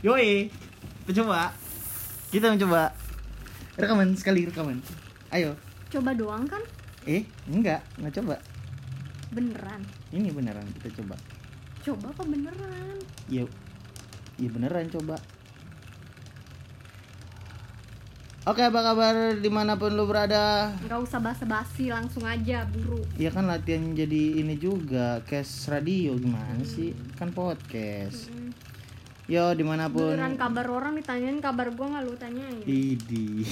Yoi. Kita coba. Kita mencoba. Rekaman sekali rekaman. Ayo. Coba doang kan? Eh, enggak, enggak coba. Beneran. Ini beneran kita coba. Coba apa beneran? Iya. Iya beneran coba. Oke, apa kabar di mana pun lu berada? Nggak usah basa-basi, langsung aja buru. Iya kan latihan jadi ini juga, cast radio gimana sih? Kan podcast. Mm. Yo di mana pun. Beneran kabar orang ditanyain kabar gua nggak lu tanyain. Idi.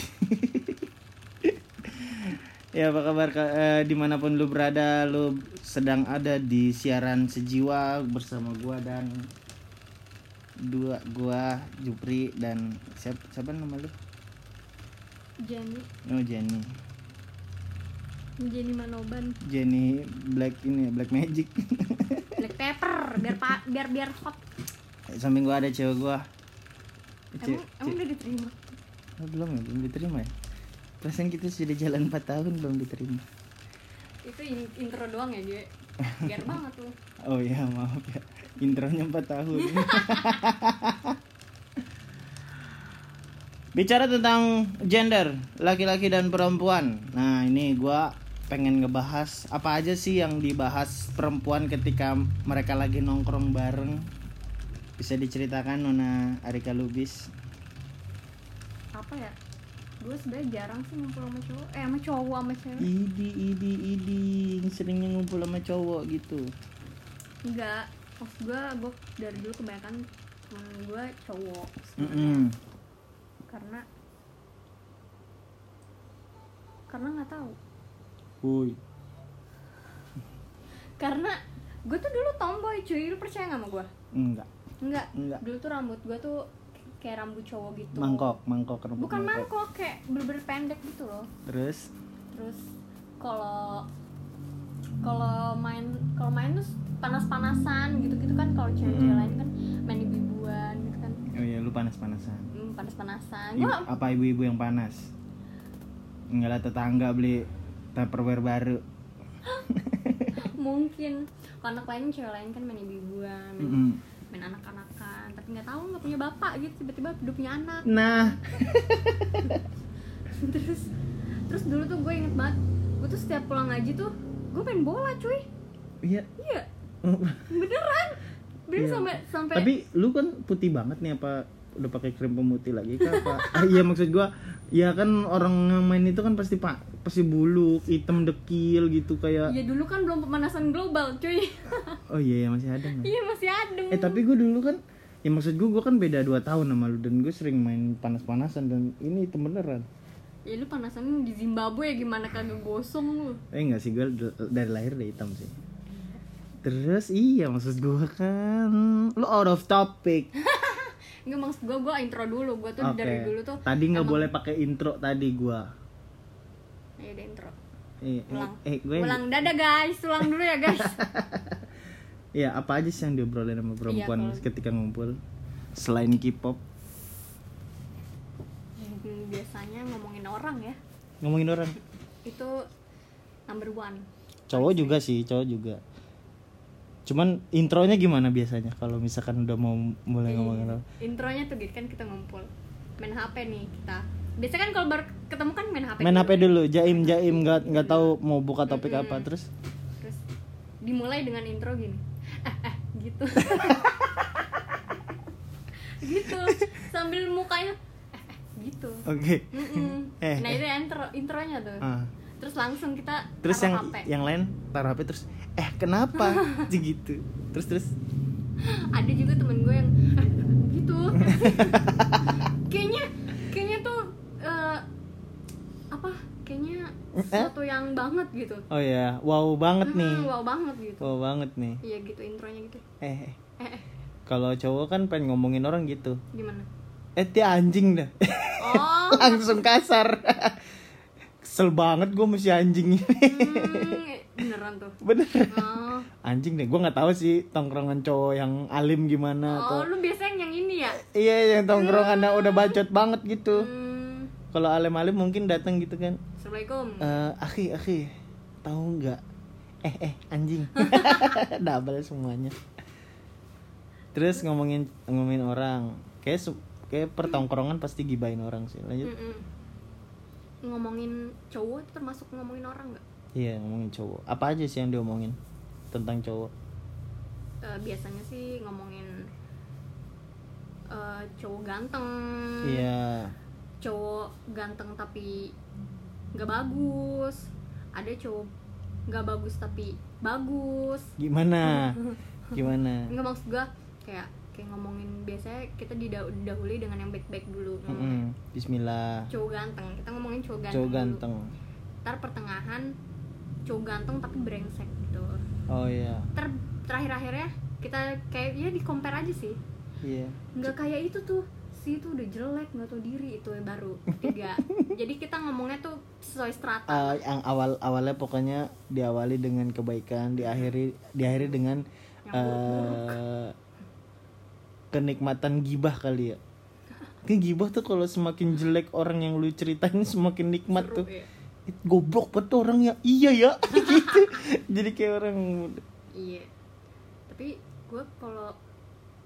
ya apa kabar? Eh, di mana pun lu berada, lu sedang ada di siaran sejiwa bersama gua dan dua gua Jupri dan siapa siapa nama lu? Jenny, Oh Jenny. Jenny Manoban, Jenny Black ini Black Magic. Black Pepper, biar pa, biar biar hot. Samping gua ada cewek gua. Ce- Emang emang udah diterima? Oh, belum ya, belum diterima ya. Perasaan kita sudah jalan 4 tahun belum diterima. Itu in- intro doang ya dia. Biar banget tuh. Oh ya maaf ya Intronya 4 tahun Bicara tentang gender Laki-laki dan perempuan Nah ini gua pengen ngebahas Apa aja sih yang dibahas perempuan ketika mereka lagi nongkrong bareng Bisa diceritakan Nona Arika Lubis Apa ya? Gue sebenarnya jarang sih ngumpul sama cowok. Eh sama cowok sama cewek. Idi idi idi Seringnya ngumpul sama cowok gitu Enggak. Maksud gue, gue dari dulu kebanyakan temen gue cowok. sebenarnya. Mm-mm. Karena karena nggak tahu. Wuih. Karena gue tuh dulu tomboy cuy, lu percaya nggak sama gue? Enggak Enggak. Enggak Dulu tuh rambut gue tuh kayak rambut cowok gitu. Mangkok Mangkok rambut Bukan mangkok, kayak bener-bener pendek gitu loh. Terus Terus kalau kalau main kalau main tuh panas-panasan gitu-gitu kan kalau cewek-cewek Mm. lain kan main ibu-ibuan gitu kan Oh iya lu panas-panasan hmm, panas-panasan Ibu- gua apa ibu-ibu yang panas? Enggak lah tetangga beli tupperware baru. mungkin kalau anak lain cewek lain kan main ibu-ibuan main, Mm-mm. Main anak-anakan tapi nggak tahu nggak punya bapak gitu tiba-tiba udah punya anak Nah, terus terus dulu tuh gue inget banget gue tuh setiap pulang ngaji tuh gue main bola cuy iya. iya beneran bener Iya. sampai sampai Tapi lu kan putih banget nih apa udah pakai krim pemutih lagi kah apa? ah, iya maksud gua, ya kan orang yang main itu kan pasti pak pasti buluk, hitam dekil gitu kayak. ya dulu kan belum pemanasan global cuy Oh iya ya masih ada iya masih adem Eh tapi gua dulu kan ya maksud gua gua kan beda 2 tahun sama lu dan gue sering main panas-panasan dan ini hitam beneran. ya lu panasan di Zimbabwe gimana kagak gosong lu Eh enggak sih gue dari lahir udah hitam sih. Terus iya maksud gue kan lu out of topic. Enggak maksud gue, gue intro dulu Gue tuh Oke. dari dulu tuh Tadi nggak emang- boleh pakai intro tadi gue. Ayo deh intro. Eh, Ulang. Eh, eh gue. Ulang. Dadah guys. Ulang dulu ya guys. Ya apa aja sih yang diobrolin sama perempuan Iya, kalau- ketika ngumpul? Selain K-pop? Biasanya ngomongin orang ya. Ngomongin orang. Itu number one. Cowok juga sih, cowok juga. Cuman intronya gimana biasanya? Kalau misalkan udah mau mulai Iya. ngomongin orang? Intronya tuh gitu kan kita ngumpul. Main HP nih kita Biasanya kan kalau baru ketemu kan main HP Main dulu. HP dulu, jaim jaim nggak nggak tahu mau buka topik Mm-mm. apa terus. Terus dimulai dengan intro gini Eh eh gitu Gitu Sambil mukanya Eh eh gitu Oke. Mm-mm. Eh, Nah eh. itu intro intronya tuh. Ah. Terus langsung kita terus yang HP. yang lain taruh HP terus eh kenapa gitu terus terus Ada juga temen gue yang "Eh, gitu. kayaknya apa? Kayaknya Eh? sesuatu yang banget gitu. oh ya wow banget nih Hmm, wow banget gitu. wow banget nih Iya gitu intronya gitu. eh, eh. Eh, eh kalau cowok kan pengen ngomongin orang gitu gimana? eh dia anjing dah Oh, langsung kasar kesel banget gue mesti anjing ini hmm, beneran tuh. bener Oh, anjing deh gue nggak tahu sih tongkrongan cowok yang alim gimana oh atau lu biasanya yang ini ya? iya yang tongkrongan yang udah bacot banget gitu Hmm, kalau alim-alim mungkin datang gitu kan. Assalamualaikum. Eh, akhi akhi tahu nggak? Eh eh anjing. Double semuanya. Terus ngomongin ngomongin orang. Kayak kayak pertongkrongan pasti gibain orang sih. Lanjut. Mm-mm. ngomongin cowok itu termasuk ngomongin orang nggak? Iya ngomongin cowok. Apa aja sih yang diomongin tentang cowok? Eh, biasanya sih ngomongin eh, cowok ganteng. Iya cowok ganteng tapi nggak bagus. Ada cowok nggak bagus tapi bagus. Gimana? Gimana? Nggak maksud gua kayak kayak ngomongin biasanya kita didah- didahului dengan yang baik-baik dulu ngomongin Mm-mm. Bismillah. Cowok ganteng. Kita ngomongin cowok ganteng cowok dulu. ganteng. Ntar pertengahan cowok ganteng tapi brengsek gitu. Oh iya. Ter terakhir-akhirnya kita kayak ya di compare aja sih. Iya. Nggak kayak itu tuh si itu udah jelek nggak tahu diri itu yang baru tiga jadi kita ngomongnya tuh sesuai strata Ah, yang awal awalnya pokoknya diawali dengan kebaikan diakhiri diakhiri dengan Yang eh, kenikmatan gibah kali ya Kan gibah tuh kalau semakin jelek orang yang lu ceritain semakin nikmat Seru, tuh. ya. It, goblok banget orang ya. Iya ya. gitu. Jadi kayak orang iya tapi gue kalau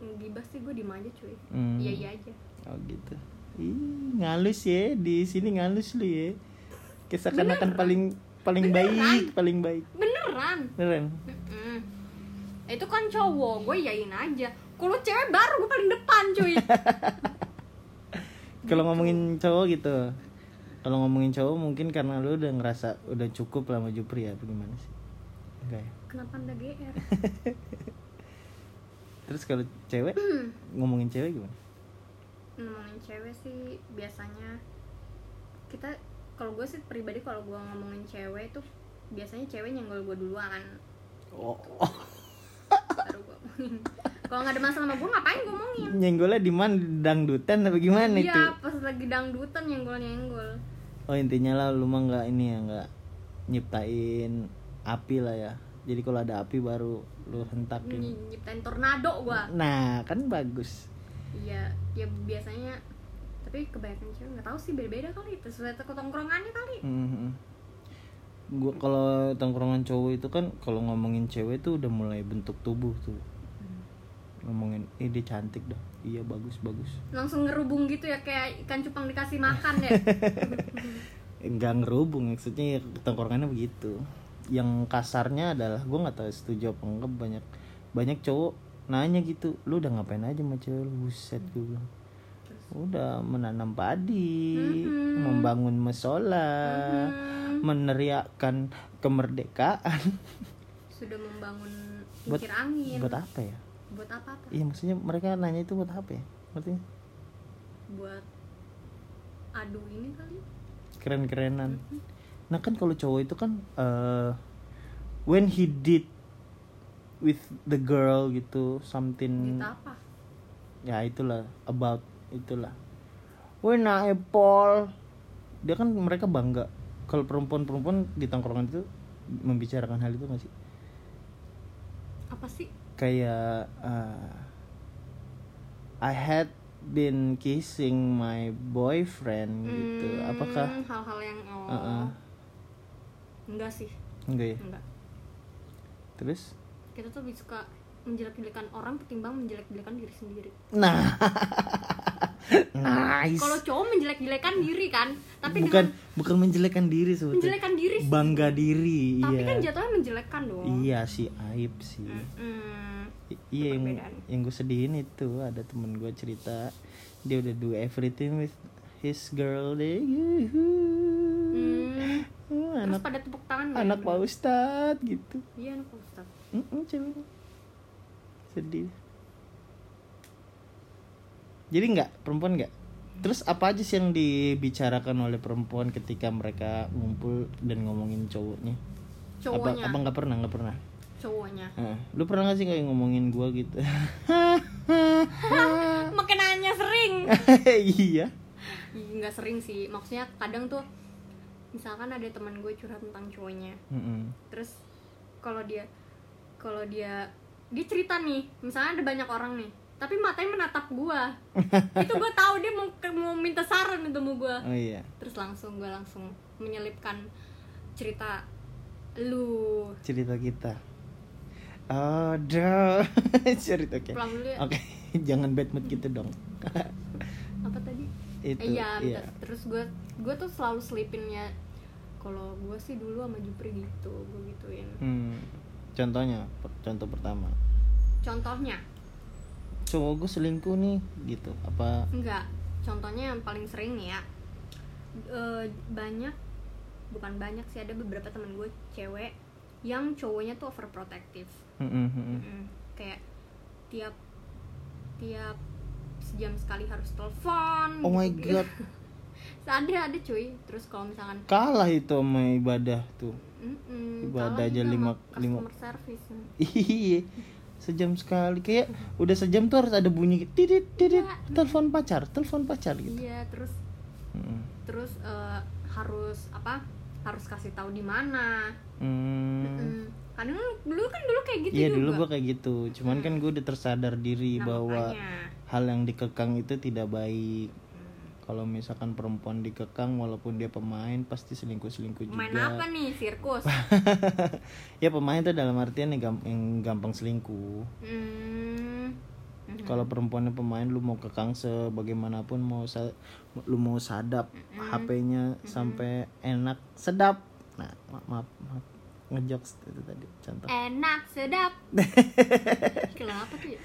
ngibas sih gue diem aja cuy Hmm. iya iya aja Oh gitu. Ih, ngalus ya di sini ngalus lu ya. Kayak seakan-akan paling paling baik, paling baik. beneran Beneran. Mm-mm. itu kan cowok gue yain aja kalau cewek baru gue paling depan cuy Kalau ngomongin cowok gitu. Kalau ngomongin cowok mungkin karena lu udah ngerasa udah cukup lah sama Jupri ya, apa gimana sih? Enggak ya? kenapa anda gr Terus kalau cewek ngomongin cewek gimana? ngomongin cewek sih biasanya kita kalau gue sih pribadi kalau gue ngomongin cewek tuh biasanya cewek nyenggol gue duluan. Oh, baru gue ngomongin. Kalau nggak ada masalah sama gue ngapain gue ngomongin? Nyenggolnya di mana? Dangdutan apa gimana itu? iya pas lagi dangdutan nyenggol nyenggol. Oh intinya lah lu mah nggak ini ya nggak nyiptain api lah ya. Jadi kalau ada api baru lu hentakin. nyiptain tornado gue Nah kan bagus. iya ya biasanya tapi kebanyakan cewek nggak tahu sih beda-beda kali itu sesuai ketongkrongannya kali Mhm. Gua kalau tongkrongan cowok itu kan kalau ngomongin cewek tuh udah mulai bentuk tubuh tuh. Ngomongin, eh dia cantik dah. Iya bagus bagus. langsung ngerubung gitu ya kayak ikan cupang dikasih makan ya Enggak ngerubung maksudnya ya tongkrongannya begitu. Yang kasarnya adalah gua nggak tahu setuju apa enggak banyak banyak cowok nanya gitu, lu udah ngapain aja sama cewek lu buset gue bilang. Udah menanam padi, Mhm. membangun musola, Hmm, meneriakkan kemerdekaan. sudah membangun Buat- angin buat apa ya? buat apa apa Iya maksudnya mereka nanya itu buat apa ya? Ngerti? buat adu ini kali Keren-kerenan. Nah kan kalau cowok itu kan eh when he did with the girl gitu something apa? Ya itulah about itulah. When I Paul dia kan mereka bangga. Kalau perempuan-perempuan di tongkrongan itu membicarakan hal itu masih apa sih? Kayak uh, I had been kissing my boyfriend gitu. Hmm, apakah? hal-hal yang oh. Uh-uh. Enggak sih. Enggak ya? Enggak. Terus? Kita tuh lebih suka menjelek-jelekan orang ketimbang menjelek-jelekan diri sendiri. Nah. Nice. Kalau cowok menjelek-jelekan diri kan tapi bukan dengan bukan menjelekan diri sebetulnya. Menjelekkan diri sih. bangga diri tapi iya. kan jatuhnya menjelekkan dong. Iya sih aib sih. Mm-mm. I- iya yang yang gue sedihin itu ada temen gue cerita dia udah do everything with his girl deh Hmm. Terus anak pada tepuk tangan anak pak ustad gitu. Iya anak Pak Ustaz Mm-mm, ceweknya sedih. Jadi nggak? Perempuan nggak? Terus apa aja sih yang dibicarakan oleh perempuan ketika mereka ngumpul dan ngomongin cowoknya? Cowoknya. abang nggak pernah? Nggak pernah? Cowoknya. Heeh. lu pernah gak sih kayak ngomongin gua gitu? Makin nanya sering. Iya. Nggak sering sih. Maksudnya kadang tuh misalkan ada teman gue curhat tentang cowoknya. Mm-mm. terus kalau dia kalau dia dia cerita nih misalnya ada banyak orang nih tapi matanya menatap gua. Itu gue tahu dia mau mau minta saran itu mau gua. Oh iya. Terus langsung gue langsung menyelipkan cerita lu. Cerita kita. Oh duh. Cerita oke. Ya. Oke jangan bad mood gitu dong. Apa tadi? Itu Eh, iya, iya. terus gue gue tuh selalu selipinnya kalau gue sih dulu sama Jupri gitu gue gituin. Hmm, contohnya per- contoh pertama. Contohnya? Cowok gue selingkuh nih gitu. Apa? Enggak contohnya yang paling sering nih ya. Eh, banyak bukan banyak sih ada beberapa temen gue cewek yang cowoknya tuh overprotective. Mm, mm, mm, mm. Mm-mm. kayak tiap tiap sejam sekali harus telepon oh my gitu-gitu. god ada ada cuy. Terus kalau misalkan kalah itu sama ibadah tuh. Mm-mm, Ibadah aja lima- lima- service. Iya. Sejam sekali. Kayak udah sejam tuh harus ada bunyi titit titit. Iya. telepon pacar telepon pacar gitu. Iya terus Mm, terus eh, harus apa harus kasih tahu di mana. Mm. Mm. kadang lu- dulu kan dulu kayak gitu Iya dulu gua kayak gitu, cuman kan gue udah tersadar diri Nah, bahwa makanya. hal yang dikekang itu tidak baik. Hmm. Kalau misalkan perempuan dikekang walaupun dia pemain pasti selingkuh-selingkuh juga. main apa nih sirkus ya pemain itu dalam artian yang, gamp- yang gampang selingkuh. Hmm. Mhm. Kalau perempuannya pemain lu mau kekang sebagaimanapun mau sa- lu mau sadap HP-nya sampai enak sedap. Nah, ma- maaf maaf ngejokes itu tadi contoh. enak sedap kenapa tuh ya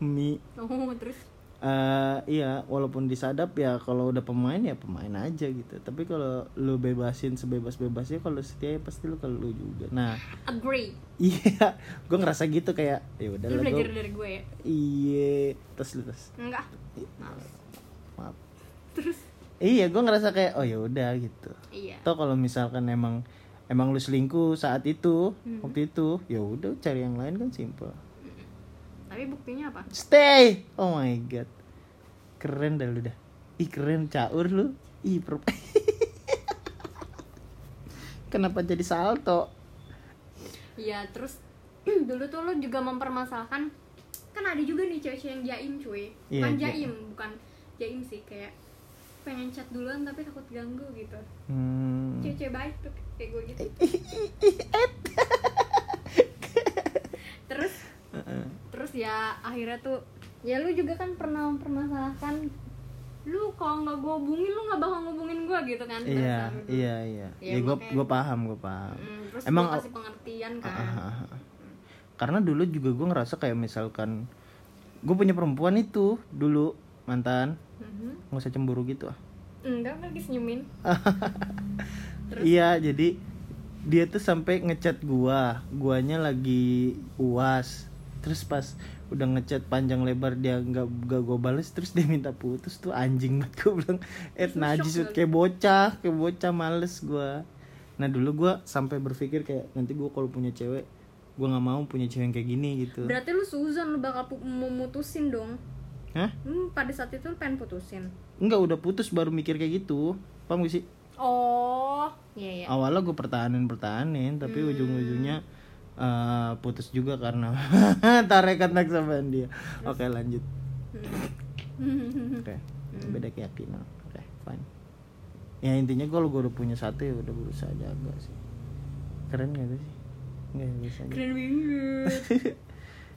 Mie oh terus Eh iya, walaupun disadap ya kalau udah pemain ya pemain aja gitu. Tapi kalau lu bebasin sebebas-bebasnya kalau setia ya pasti lu kalau lu juga. Nah, agree iya, gue ngerasa gitu kayak ya udah lu belajar gua- dari gue ya Iya, terus lu terus. enggak Iya, Males. Maaf. terus Iya, gue ngerasa kayak oh ya udah gitu. iya Atau kalau misalkan emang emang lu selingkuh saat itu, Hmm. waktu itu, ya udah cari yang lain kan simple. Tapi buktinya apa Stay. Oh my god. Keren dah lu dah. Ih keren caur lu. Ih per Kenapa jadi salto? Iya terus dulu tuh lo juga mempermasalahkan kan ada juga nih cewek-cewek yang jaim cuy Iya, bukan ja- jaim bukan jaim sih kayak pengen chat duluan tapi takut ganggu gitu Hmm. cewek-cewek baik tuh kayak gue gitu terus terus ya akhirnya tuh ya lu juga kan pernah mempermasalahkan lu kalau nggak gue hubungin lu nggak bakal ngubungin gue gitu kan Iya, iya, iya. Ya, Ya gue paham, gue paham. Mm, terus Emang gue kasih pengertian kan Ah, ah, ah. Karena dulu juga gue ngerasa kayak misalkan gue punya perempuan itu dulu mantan Mhm. nggak usah cemburu gitu ah. enggak kan lagi senyumin Iya, jadi dia tuh sampai ngechat gua, guanya lagi uas. Terus pas udah ngechat panjang lebar dia nggak nggak gua bales terus dia minta putus tuh anjing banget. Gua bilang eh najis kayak bocah kayak bocah males gua. Nah dulu gua sampai berpikir kayak nanti gua kalau punya cewek gua nggak mau punya cewek yang kayak gini gitu. Berarti lu Susan lu bakal pu- mau mutusin dong. Hah? hmm, pada saat itu lu pengen putusin? Enggak udah putus baru mikir kayak gitu. Paham gak sih? Oh iya iya. Awalnya gue pertahanin pertahanin tapi Hmm. ujung-ujungnya eh, putus juga karena tarekat nak sama dia. Oke lanjut. Hmm. oke beda keyakinan. Oke fine. Ya intinya kalau gue udah punya satu ya udah berusaha jaga sih. Keren gak sih? Nggak bisa keren banget.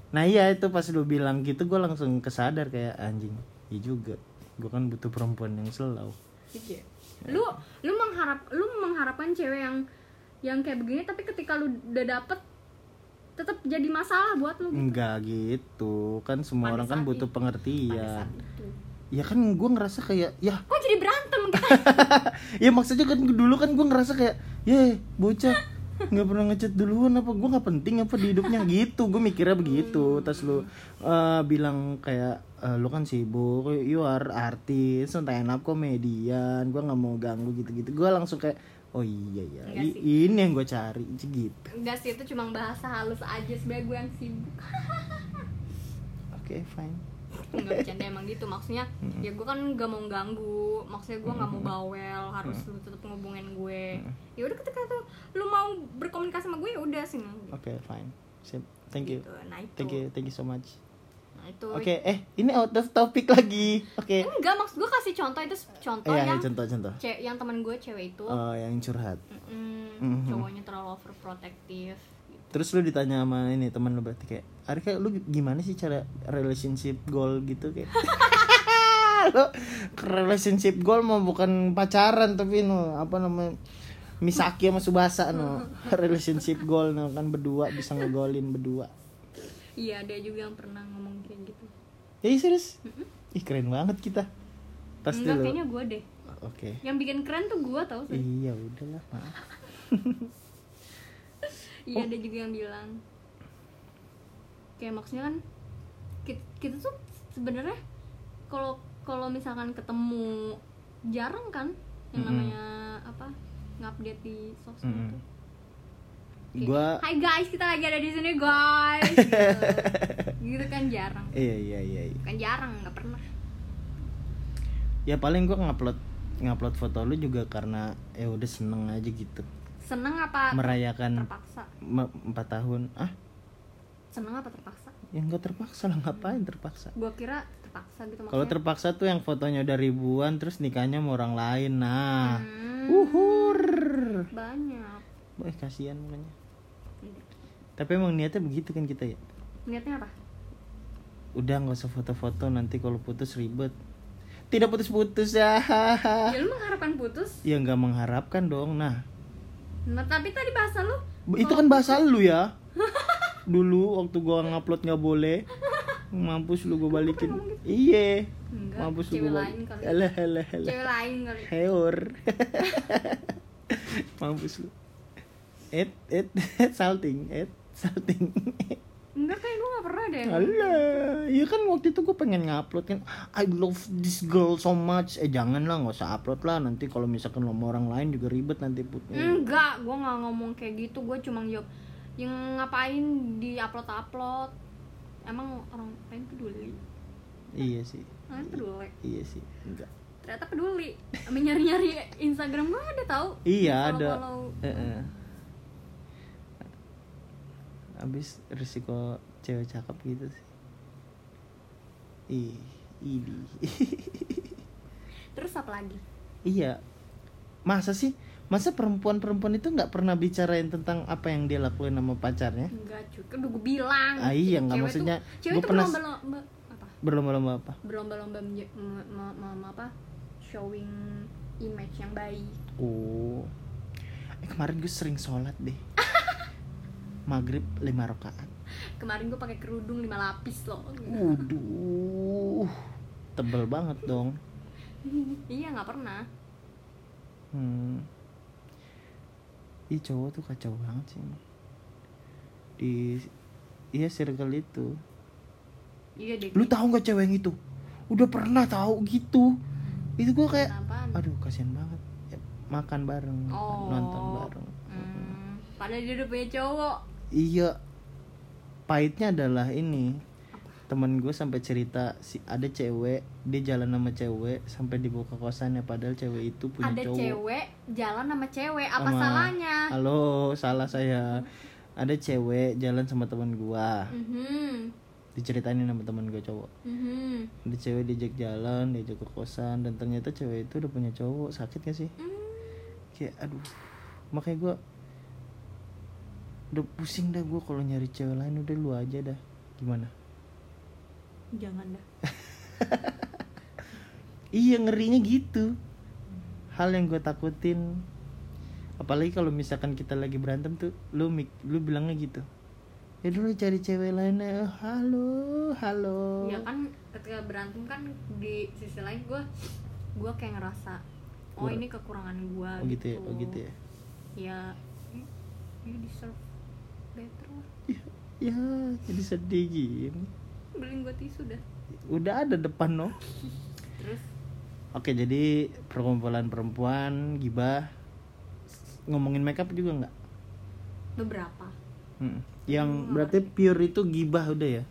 Nah iya itu pas lu bilang gitu gue langsung kesadar kayak anjing iya juga. Gue kan butuh perempuan yang selau Iya. lu lu mengharap lu mengharapkan cewek yang yang kayak begini tapi ketika lu udah dapet tetap jadi masalah buat lu gitu. enggak gitu. Kan semua Pada orang kan butuh itu. pengertian. Ya kan gue ngerasa kayak ya. Kok jadi berantem kita ya maksudnya kan dulu kan gue ngerasa kayak ye bocah nggak pernah ngechat duluan apa gue nggak penting apa di hidupnya. Gitu gue mikirnya begitu. Terus lu eh, bilang kayak eh, lu kan sibuk you are artis stand up komedian gue nggak mau ganggu gitu gitu gue langsung kayak oh iya iya. Enggak I- ini yang gue cari gitu enggak sih itu cuma bahasa halus aja sebenarnya gue yang sibuk. Oke fine. Nggak bercanda emang gitu. Maksudnya ya gue kan gak mau ganggu. Maksudnya gue nggak mau bawel harus lu tetap ngubungin gue. Ya udah ketika tuh lu mau berkomunikasi sama gue ya udah sini oke fine. Sip. thank you. Gitu. nah itu. Thank you thank you so much itu. Oke eh ini out of topic lagi. Oke. Enggak maksud gue kasih contoh itu contoh Iya, yang contoh contoh. ce- yang teman gue cewek itu. Oh yang curhat. Mm, Mhm. cowoknya terlalu overprotective. Gitu terus lu ditanya sama ini teman lu berarti kayak Arika lu gimana sih cara relationship goal gitu? Kayak lu relationship goal mau bukan pacaran tapi no apa namanya Misaki sama Subasa no relationship goal no kan berdua bisa ngegolin berdua iya ada juga yang pernah ngomong kayak gitu. Ya serius? Ih keren banget kita. Pasti enggak lu. kayaknya gue deh. Oke. Yang bikin keren tuh gue tau sih. Iya udahlah maaf iya ada juga yang bilang. Kayak maksudnya kan kita, kita tuh sebenarnya kalau kalau misalkan ketemu jarang kan yang Mm-mm. namanya apa ngupdate di sosmed Mm-mm. tuh Kayak, gua Hai guys. Kita lagi ada di sini guys. Gitu. gitu kan jarang. Iya iya iya iya. kan jarang nggak pernah. Ya paling gua ngupload ngupload foto lu juga karena ya udah seneng aja gitu. Seneng apa merayakan terpaksa? empat tahun. Ah seneng apa terpaksa? Yang gak terpaksa lah. Ngapain terpaksa? Gua kira terpaksa gitu kalau terpaksa tuh yang fotonya udah ribuan terus nikahnya sama orang lain. Nah. Hmm, uhur. Banyak. Wah kasihan makanya tapi emang niatnya begitu kan kita ya? Niatnya apa? Udah nggak usah foto-foto nanti kalau putus ribet. Tidak putus-putus ya. Ya lu mengharapkan putus? Ya nggak mengharapkan dong nah. Nah tapi tadi bahasa lu itu kan bahasa lu ya. Dulu waktu gua ngupload nggak boleh mampus lu gua balikin. iya. Enggak mampus lu gua lain balikin kali Alah, alah, alah. cewek lain kali. Heor. mampus lu. Et et salting et salting enggak kayak lu gak pernah deh. Alah, ya kan waktu itu gue pengen ngupload kan I love this girl so much. Eh jangan lah nggak usah upload lah. Nanti kalau misalkan lo orang lain juga ribet nanti put. Enggak gua nggak ngomong kayak gitu. Gua cuma jawab yang ngapain di upload upload emang orang lain peduli? Iya sih. Orang peduli? Iya sih Enggak. Ternyata peduli. Sampai nyari nyari Instagram gua ada tahu Iya ada. Abis risiko cewek cakep gitu sih Ih, ini terus apa lagi Iya. Masa sih? Masa perempuan-perempuan itu nggak pernah bicarain tentang apa yang dia lakuin sama pacarnya? enggak cuy kan udah gue bilang Ah, iya, nggak maksudnya, tuh, tuh pernah- berlomba-lomba apa Berlomba-lomba apa? berlomba-lomba apa showing image yang baik Oh. Eh kemarin gue sering sholat deh. Maghrib lima rakaat. kemarin gue pakai kerudung lima lapis loh Waduh. Tebel banget dong. iya nggak pernah Hmm. Ih cowok tuh kacau banget sih. Di iya circle itu. iya deh Lu tahu nggak cewek yang itu? Udah pernah tahu gitu. Itu gue kayak Apaan? aduh kasihan banget. Ya, makan bareng, Oh. nonton bareng. Hmm, padahal dia udah punya cowok Iya. Pahitnya adalah ini. Temen gue sampai cerita si ada cewek dia jalan sama cewek sampai dibawa ke kosannya padahal cewek itu punya ada cowok. cewek jalan sama cewek apa Sama- salahnya Halo, salah saya. Ada cewek jalan sama teman gua. Mhm, Diceritain sama teman gue cowok. mhm. Ada cewek diajak jalan, diajak ke kosan dan ternyata cewek itu udah punya cowok. Sakit gak sih? Hmm, Kayak aduh. Makanya gua udah pusing dah gua kalau nyari cewek lain udah lu aja dah. Gimana? jangan dah. Iya ngerinya gitu. Hal yang gue takutin. Apalagi kalau misalkan kita lagi berantem tuh Lu mik lu bilangnya gitu. Ya dulu cari cewek lainnya Halo Halo. Ya kan ketika berantem kan di sisi lain gue gue kayak ngerasa oh ini kekurangan gue Oh gitu ya? Oh gitu. ya? Ya you, you deserve Ya jadi sedih gini. Beliin gue tisu dah. Udah ada depan no? Terus? Oke jadi perkumpulan perempuan Gibah Ngomongin makeup juga nggak? beberapa. Hmm. Yang berarti pure itu gibah udah ya?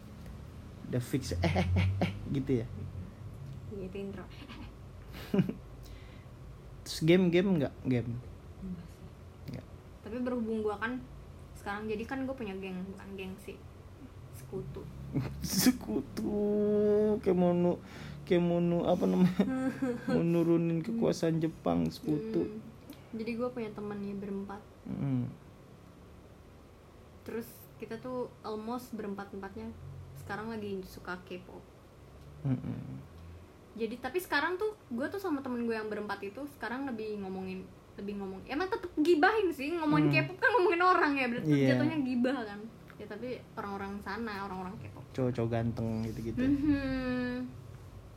Udah fix. Eh, eh, eh, eh gitu ya? Gitu intro. Terus game-game nggak? Game? Nggak. tapi berhubung gue kan sekarang. Jadi kan gue punya geng bukan geng sih. Sekutu. Sekutu. Mau nu- apa namanya? Mau nurunin kekuasaan Jepang Sekutu. Hmm, jadi gue punya temen nih berempat. Hmm. terus kita tuh almost berempat empatnya. Sekarang lagi suka K-pop. Mm-mm. jadi tapi sekarang tuh gue tuh sama temen gue yang berempat itu sekarang lebih ngomongin lebih ngomong emang tetep gibahin sih ngomongin Hmm. K-pop kan ngomongin orang ya berarti Iya. jatuhnya gibah kan. Ya tapi orang-orang sana orang-orang K-pop. Cowok-cowok ganteng gitu-gitu. Mhm.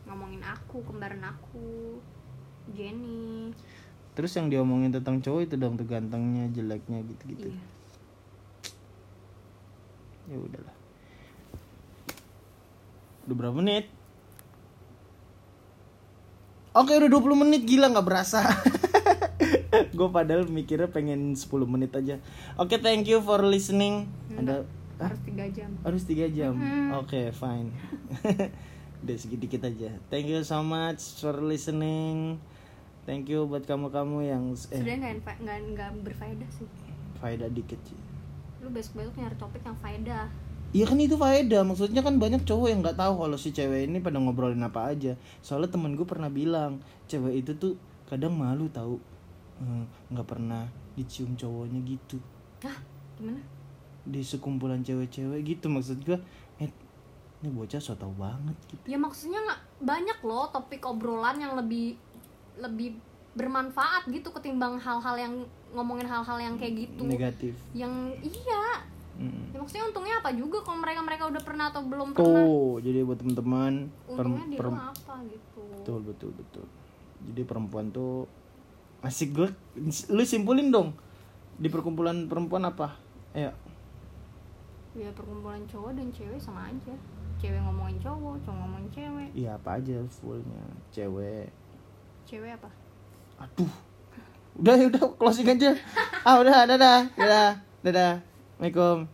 ngomongin aku kembaran aku Jenny. Terus yang diomongin tentang cowok itu dong tuh gantengnya jeleknya gitu-gitu. Iya. Ya udahlah. Udah berapa menit? Oke udah 20 menit. Gila nggak berasa Gue padahal mikirnya pengen 10 menit aja. Oke thank you for listening. Ada harus tiga jam. Harus 3 jam? Mhm. Oke fine. Udah sedikit aja. Thank you so much for listening. Thank you buat kamu-kamu yang eh. Sebenarnya nggak nggak nggak berfaedah sih. Faedah dikit sih. Lu besok-besok nyari topik yang faedah. Iya kan itu faedah. Maksudnya kan banyak cowok yang nggak tahu kalau si cewek ini pada ngobrolin apa aja. Soalnya temen gue pernah bilang cewek itu tuh kadang malu tahu Eh, nggak pernah dicium cowoknya gitu. Hah? gimana? Di sekumpulan cewek-cewek gitu maksud gue eh ini bocah so tau banget gitu. Ya maksudnya nggak banyak loh topik obrolan yang lebih lebih bermanfaat gitu ketimbang hal-hal yang ngomongin hal-hal yang kayak gitu. Negatif. Yang iya. Mm. ya maksudnya untungnya apa juga kalau mereka mereka udah pernah atau belum pernah? tuh jadi buat teman-teman untungnya perem- mah apa gitu? Betul betul betul. Jadi perempuan tuh asik gue lu simpulin dong di perkumpulan perempuan apa ya ya perkumpulan cowok dan cewek sama aja cewek ngomongin cowok cowok ngomongin cewek Iya apa aja fullnya cewek. cewek apa Aduh. Udah ya udah closing aja. Ah udah dadah dadah dadah. Assalamualaikum.